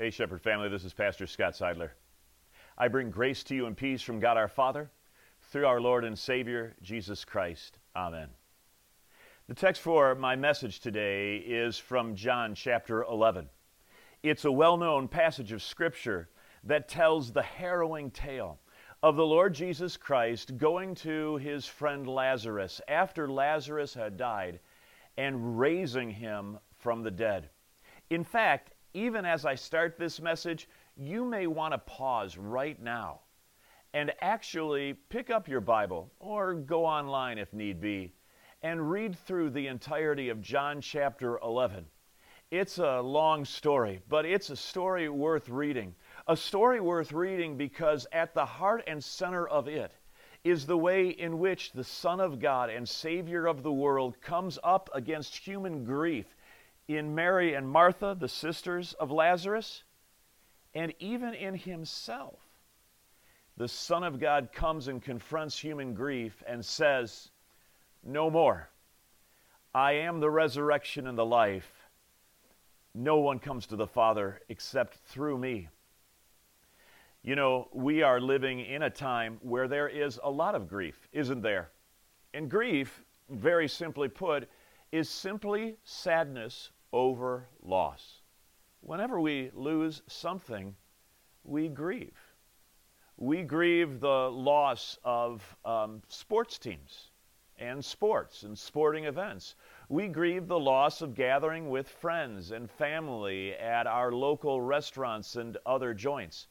Hey, Shepherd family, this is Pastor Scott Seidler. I bring grace to you and peace from God our Father through our Lord and Savior, Jesus Christ. Amen. The text for my message today is from John chapter 11. It's a well known passage of Scripture that tells the harrowing tale of the Lord Jesus Christ going to his friend Lazarus after Lazarus had died and raising him from the dead. In fact, even as I start this message, you may want to pause right now and actually pick up your Bible or go online if need be and read through the entirety of John chapter 11. It's a long story, but it's a story worth reading. A story worth reading because at the heart and center of it is the way in which the Son of God and Savior of the world comes up against human grief in Mary and Martha, the sisters of Lazarus, and even in himself. The Son of God comes and confronts human grief and says, No more. I am the resurrection and the life. No one comes to the Father except through me. You know, we are living in a time where there is a lot of grief, isn't there? And grief, very simply put, is simply sadness over loss. Whenever we lose something, we grieve. We grieve the loss of um, sports teams and sports and sporting events. We grieve the loss of gathering with friends and family at our local restaurants and other joints.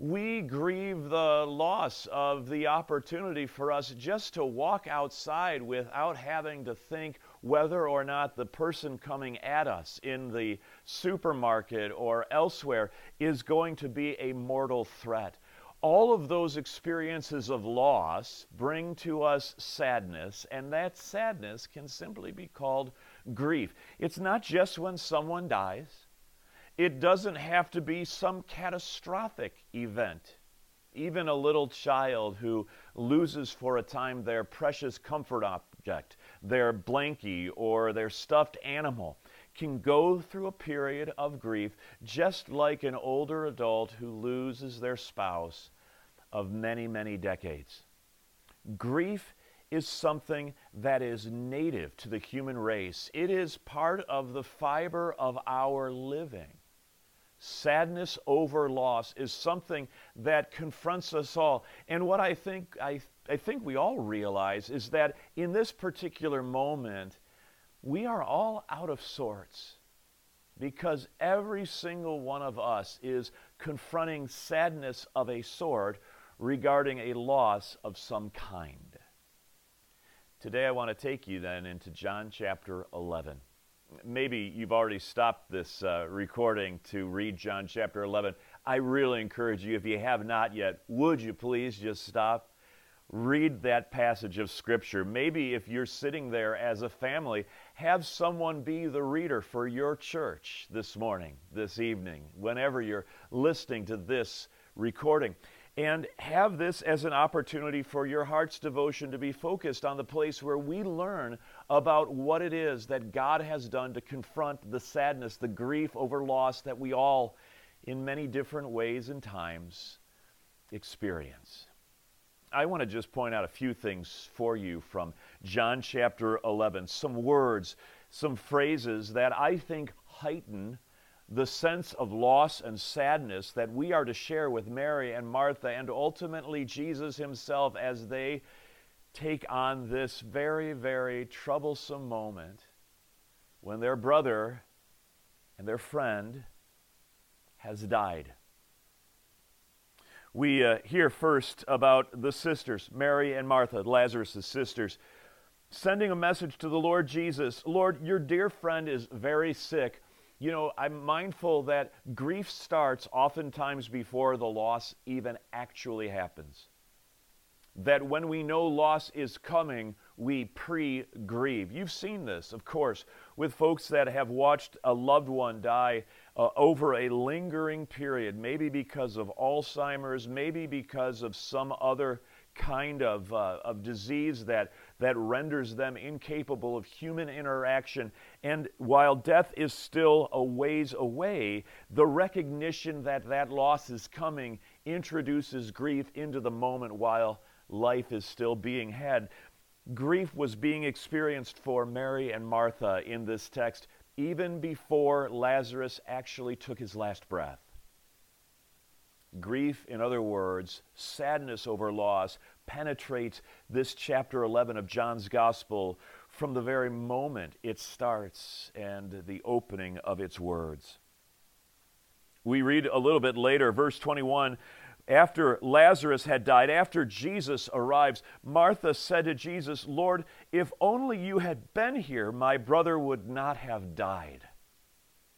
We grieve the loss of the opportunity for us just to walk outside without having to think whether or not the person coming at us in the supermarket or elsewhere is going to be a mortal threat. All of those experiences of loss bring to us sadness, and that sadness can simply be called grief. It's not just when someone dies. It doesn't have to be some catastrophic event. Even a little child who loses for a time their precious comfort object, their blankie or their stuffed animal, can go through a period of grief just like an older adult who loses their spouse of many, many decades. Grief is something that is native to the human race. It is part of the fiber of our living. Sadness over loss is something that confronts us all. And what I think, I, I think we all realize is that in this particular moment, we are all out of sorts because every single one of us is confronting sadness of a sort regarding a loss of some kind. Today, I want to take you then into John chapter 11 maybe you've already stopped this uh, recording to read John chapter 11. I really encourage you, if you have not yet, would you please just stop? Read that passage of Scripture. Maybe if you're sitting there as a family, have someone be the reader for your church this morning, this evening, whenever you're listening to this recording and have this as an opportunity for your heart's devotion to be focused on the place where we learn about what it is that God has done to confront the sadness, the grief over loss that we all, in many different ways and times, experience. I want to just point out a few things for you from John chapter 11, some words, some phrases that I think heighten the sense of loss and sadness that we are to share with Mary and Martha and ultimately Jesus himself as they take on this very, very troublesome moment when their brother and their friend has died. We uh, hear first about the sisters, Mary and Martha, Lazarus' sisters, sending a message to the Lord Jesus Lord, your dear friend is very sick you know, I'm mindful that grief starts oftentimes before the loss even actually happens. That when we know loss is coming, we pre grieve. You've seen this, of course, with folks that have watched a loved one die uh, over a lingering period, maybe because of Alzheimer's, maybe because of some other kind of, uh, of disease that, that renders them incapable of human interaction. And while death is still a ways away, the recognition that that loss is coming introduces grief into the moment while life is still being had. Grief was being experienced for Mary and Martha in this text even before Lazarus actually took his last breath. Grief, in other words, sadness over loss, penetrates this chapter 11 of John's Gospel from the very moment it starts and the opening of its words. We read a little bit later, verse 21 after Lazarus had died, after Jesus arrives, Martha said to Jesus, Lord, if only you had been here, my brother would not have died.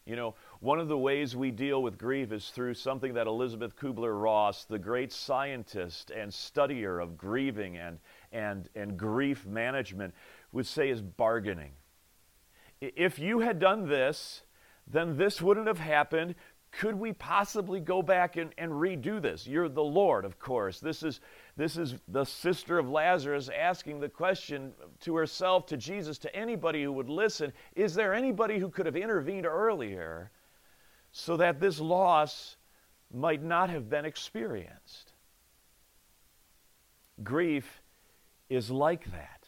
You know, one of the ways we deal with grief is through something that Elisabeth Kubler Ross, the great scientist and studier of grieving and, and, and grief management, would say is bargaining. If you had done this, then this wouldn't have happened. Could we possibly go back and, and redo this? You're the Lord, of course. This is, this is the sister of Lazarus asking the question to herself, to Jesus, to anybody who would listen Is there anybody who could have intervened earlier? So that this loss might not have been experienced. Grief is like that.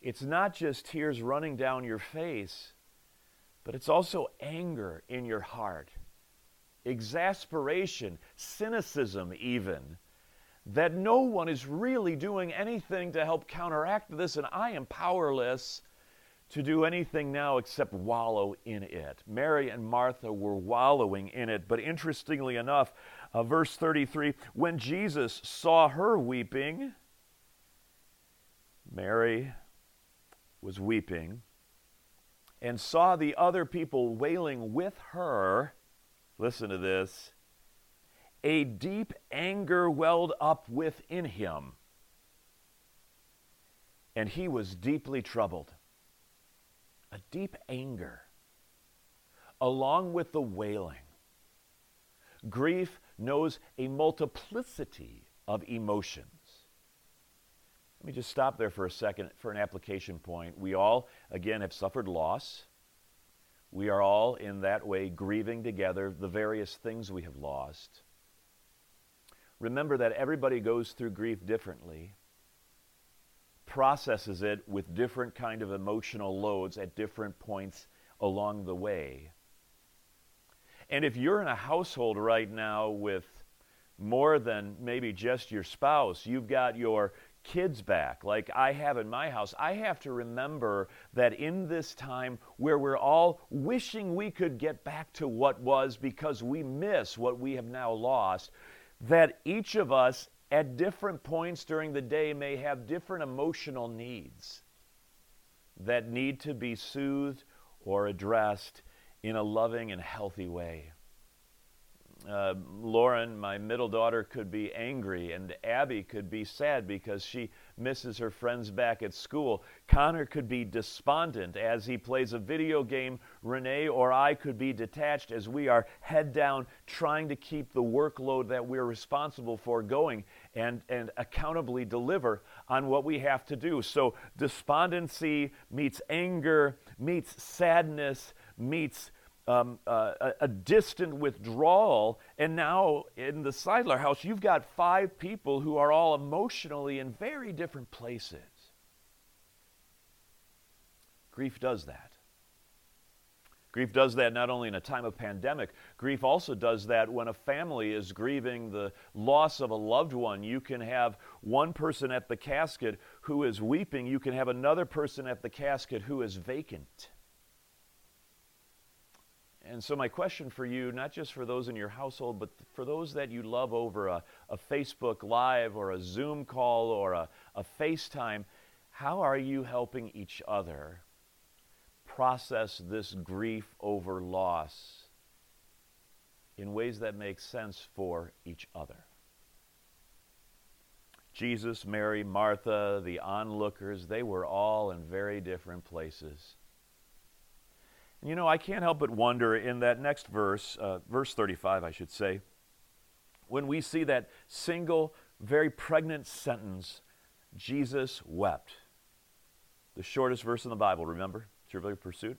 It's not just tears running down your face, but it's also anger in your heart, exasperation, cynicism, even, that no one is really doing anything to help counteract this, and I am powerless to do anything now except wallow in it. Mary and Martha were wallowing in it. But interestingly enough, uh, verse 33 when Jesus saw her weeping, Mary was weeping, and saw the other people wailing with her. Listen to this. A deep anger welled up within him, and he was deeply troubled a deep anger, along with the wailing. Grief knows a multiplicity of emotions. Let me just stop there for a second for an application point. We all, again, have suffered loss. We are all, in that way, grieving together the various things we have lost. Remember that everybody goes through grief differently processes it with different kind of emotional loads at different points along the way. And if you're in a household right now with more than maybe just your spouse, you've got your kids back, like I have in my house, I have to remember that in this time where we're all wishing we could get back to what was because we miss what we have now lost, that each of us at different points during the day may have different emotional needs that need to be soothed or addressed in a loving and healthy way. Uh, Lauren, my middle daughter, could be angry, and Abby could be sad because she misses her friends back at school. Connor could be despondent as he plays a video game. Renee or I could be detached as we are head down trying to keep the workload that we're responsible for going and, and accountably deliver on what we have to do. So, despondency meets anger, meets sadness, meets um, uh, a, a, distant withdrawal. And now in the Seidler house, you've got five people who are all emotionally in very different places. Grief does that. Grief does that not only in a time of pandemic, grief also does that when a family is grieving the loss of a loved one. You can have one person at the casket who is weeping, you can have another person at the casket who is vacant. And so, my question for you, not just for those in your household, but for those that you love over a, a Facebook Live or a Zoom call or a, a FaceTime, how are you helping each other process this grief over loss in ways that make sense for each other? Jesus, Mary, Martha, the onlookers, they were all in very different places. You know, I can't help but wonder in that next verse, uh, verse 35, I should say, when we see that single, very pregnant sentence, Jesus wept. the shortest verse in the Bible, remember? Trivial Pursuit.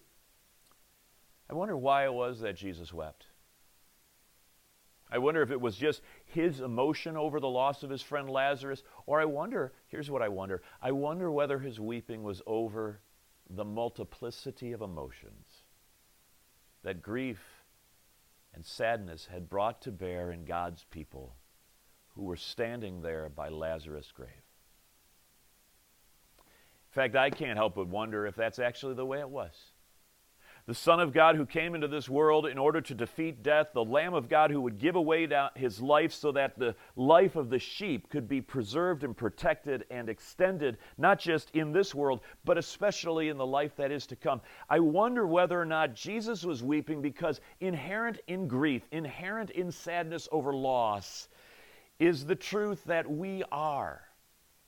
I wonder why it was that Jesus wept. I wonder if it was just his emotion over the loss of his friend Lazarus, or I wonder, here's what I wonder I wonder whether his weeping was over the multiplicity of emotions that grief and sadness had brought to bear in God's people who were standing there by Lazarus' grave. In fact, I can't help but wonder if that's actually the way it was the Son of God who came into this world in order to defeat death, the Lamb of God who would give away his life so that the life of the sheep could be preserved and protected and extended, not just in this world, but especially in the life that is to come. I wonder whether or not Jesus was weeping because inherent in grief, inherent in sadness over loss, is the truth that we are,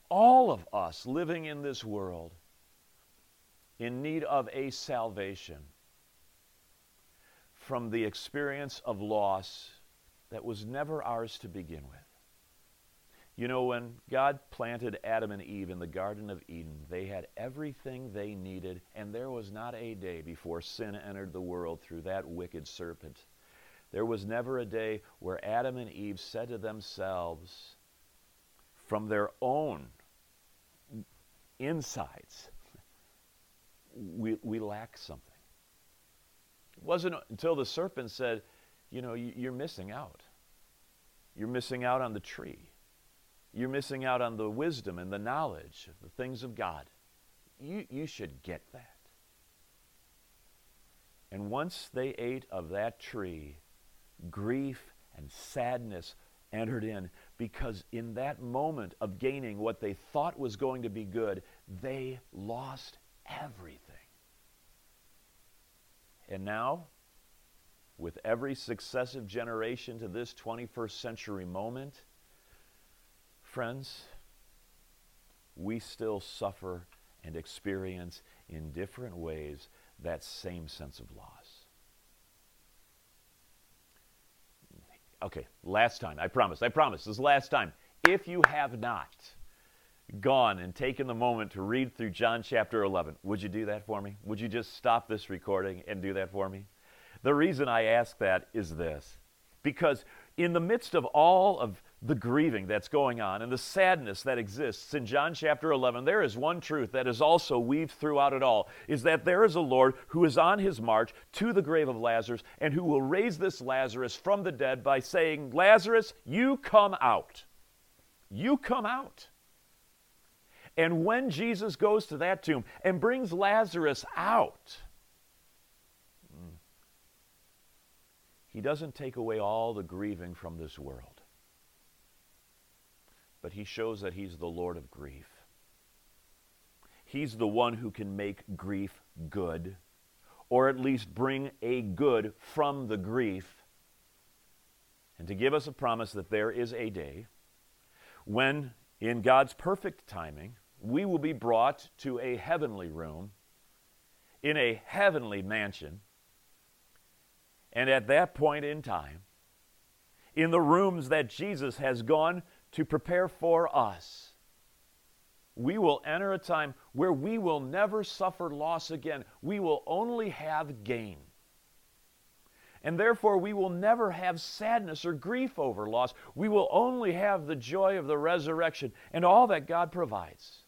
all of us living in this world, in need of a salvation from the experience of loss that was never ours to begin with. You know, when God planted Adam and Eve in the Garden of Eden, they had everything they needed, and there was not a day before sin entered the world through that wicked serpent. There was never a day where Adam and Eve said to themselves, from their own insides, we, we lack something. It wasn't until the serpent said, You know, you're missing out. You're missing out on the tree. You're missing out on the wisdom and the knowledge of the things of God. You, you should get that. And once they ate of that tree, grief and sadness entered in because in that moment of gaining what they thought was going to be good, they lost everything. And now, with every successive generation to this 21st century moment, friends, we still suffer and experience in different ways that same sense of loss. Okay, last time. I promise. I promise. This last time. If you have not, gone and taken the moment to read through John chapter 11, would you do that for me? Would you just stop this recording and do that for me? The reason I ask that is this because in the midst of all of the grieving that's going on and the sadness that exists in John chapter 11, there is one truth that is also weaved throughout it all is that there is a Lord who is on his march to the grave of Lazarus and who will raise this Lazarus from the dead by saying, Lazarus, you come out. You come out. And when Jesus goes to that tomb and brings Lazarus out, hmm, he doesn't take away all the grieving from this world, but he shows that he's the Lord of grief. He's the one who can make grief good, or at least bring a good from the grief, and to give us a promise that there is a day when, in God's perfect timing, we will be brought to a heavenly room in a heavenly mansion. And at that point in time, in the rooms that Jesus has gone to prepare for us, we will enter a time where we will never suffer loss again. We will only have gain. And therefore, we will never have sadness or grief over loss. We will only have the joy of the resurrection and all that God provides.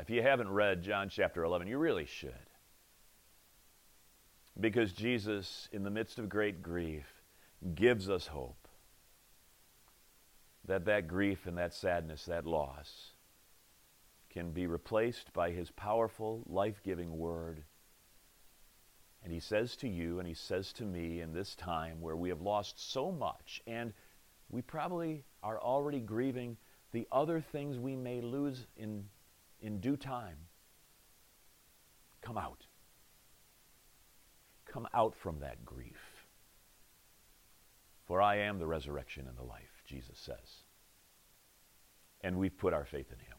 If you haven't read John chapter 11, you really should. Because Jesus, in the midst of great grief, gives us hope that that grief and that sadness, that loss, can be replaced by his powerful, life giving word. And he says to you and he says to me in this time where we have lost so much, and we probably are already grieving the other things we may lose in in due time, come out. Come out from that grief. For I am the resurrection and the life, Jesus says. And we've put our faith in him.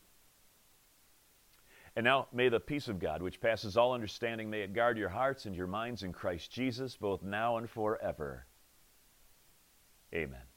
And now may the peace of God, which passes all understanding, may it guard your hearts and your minds in Christ Jesus, both now and forever. Amen.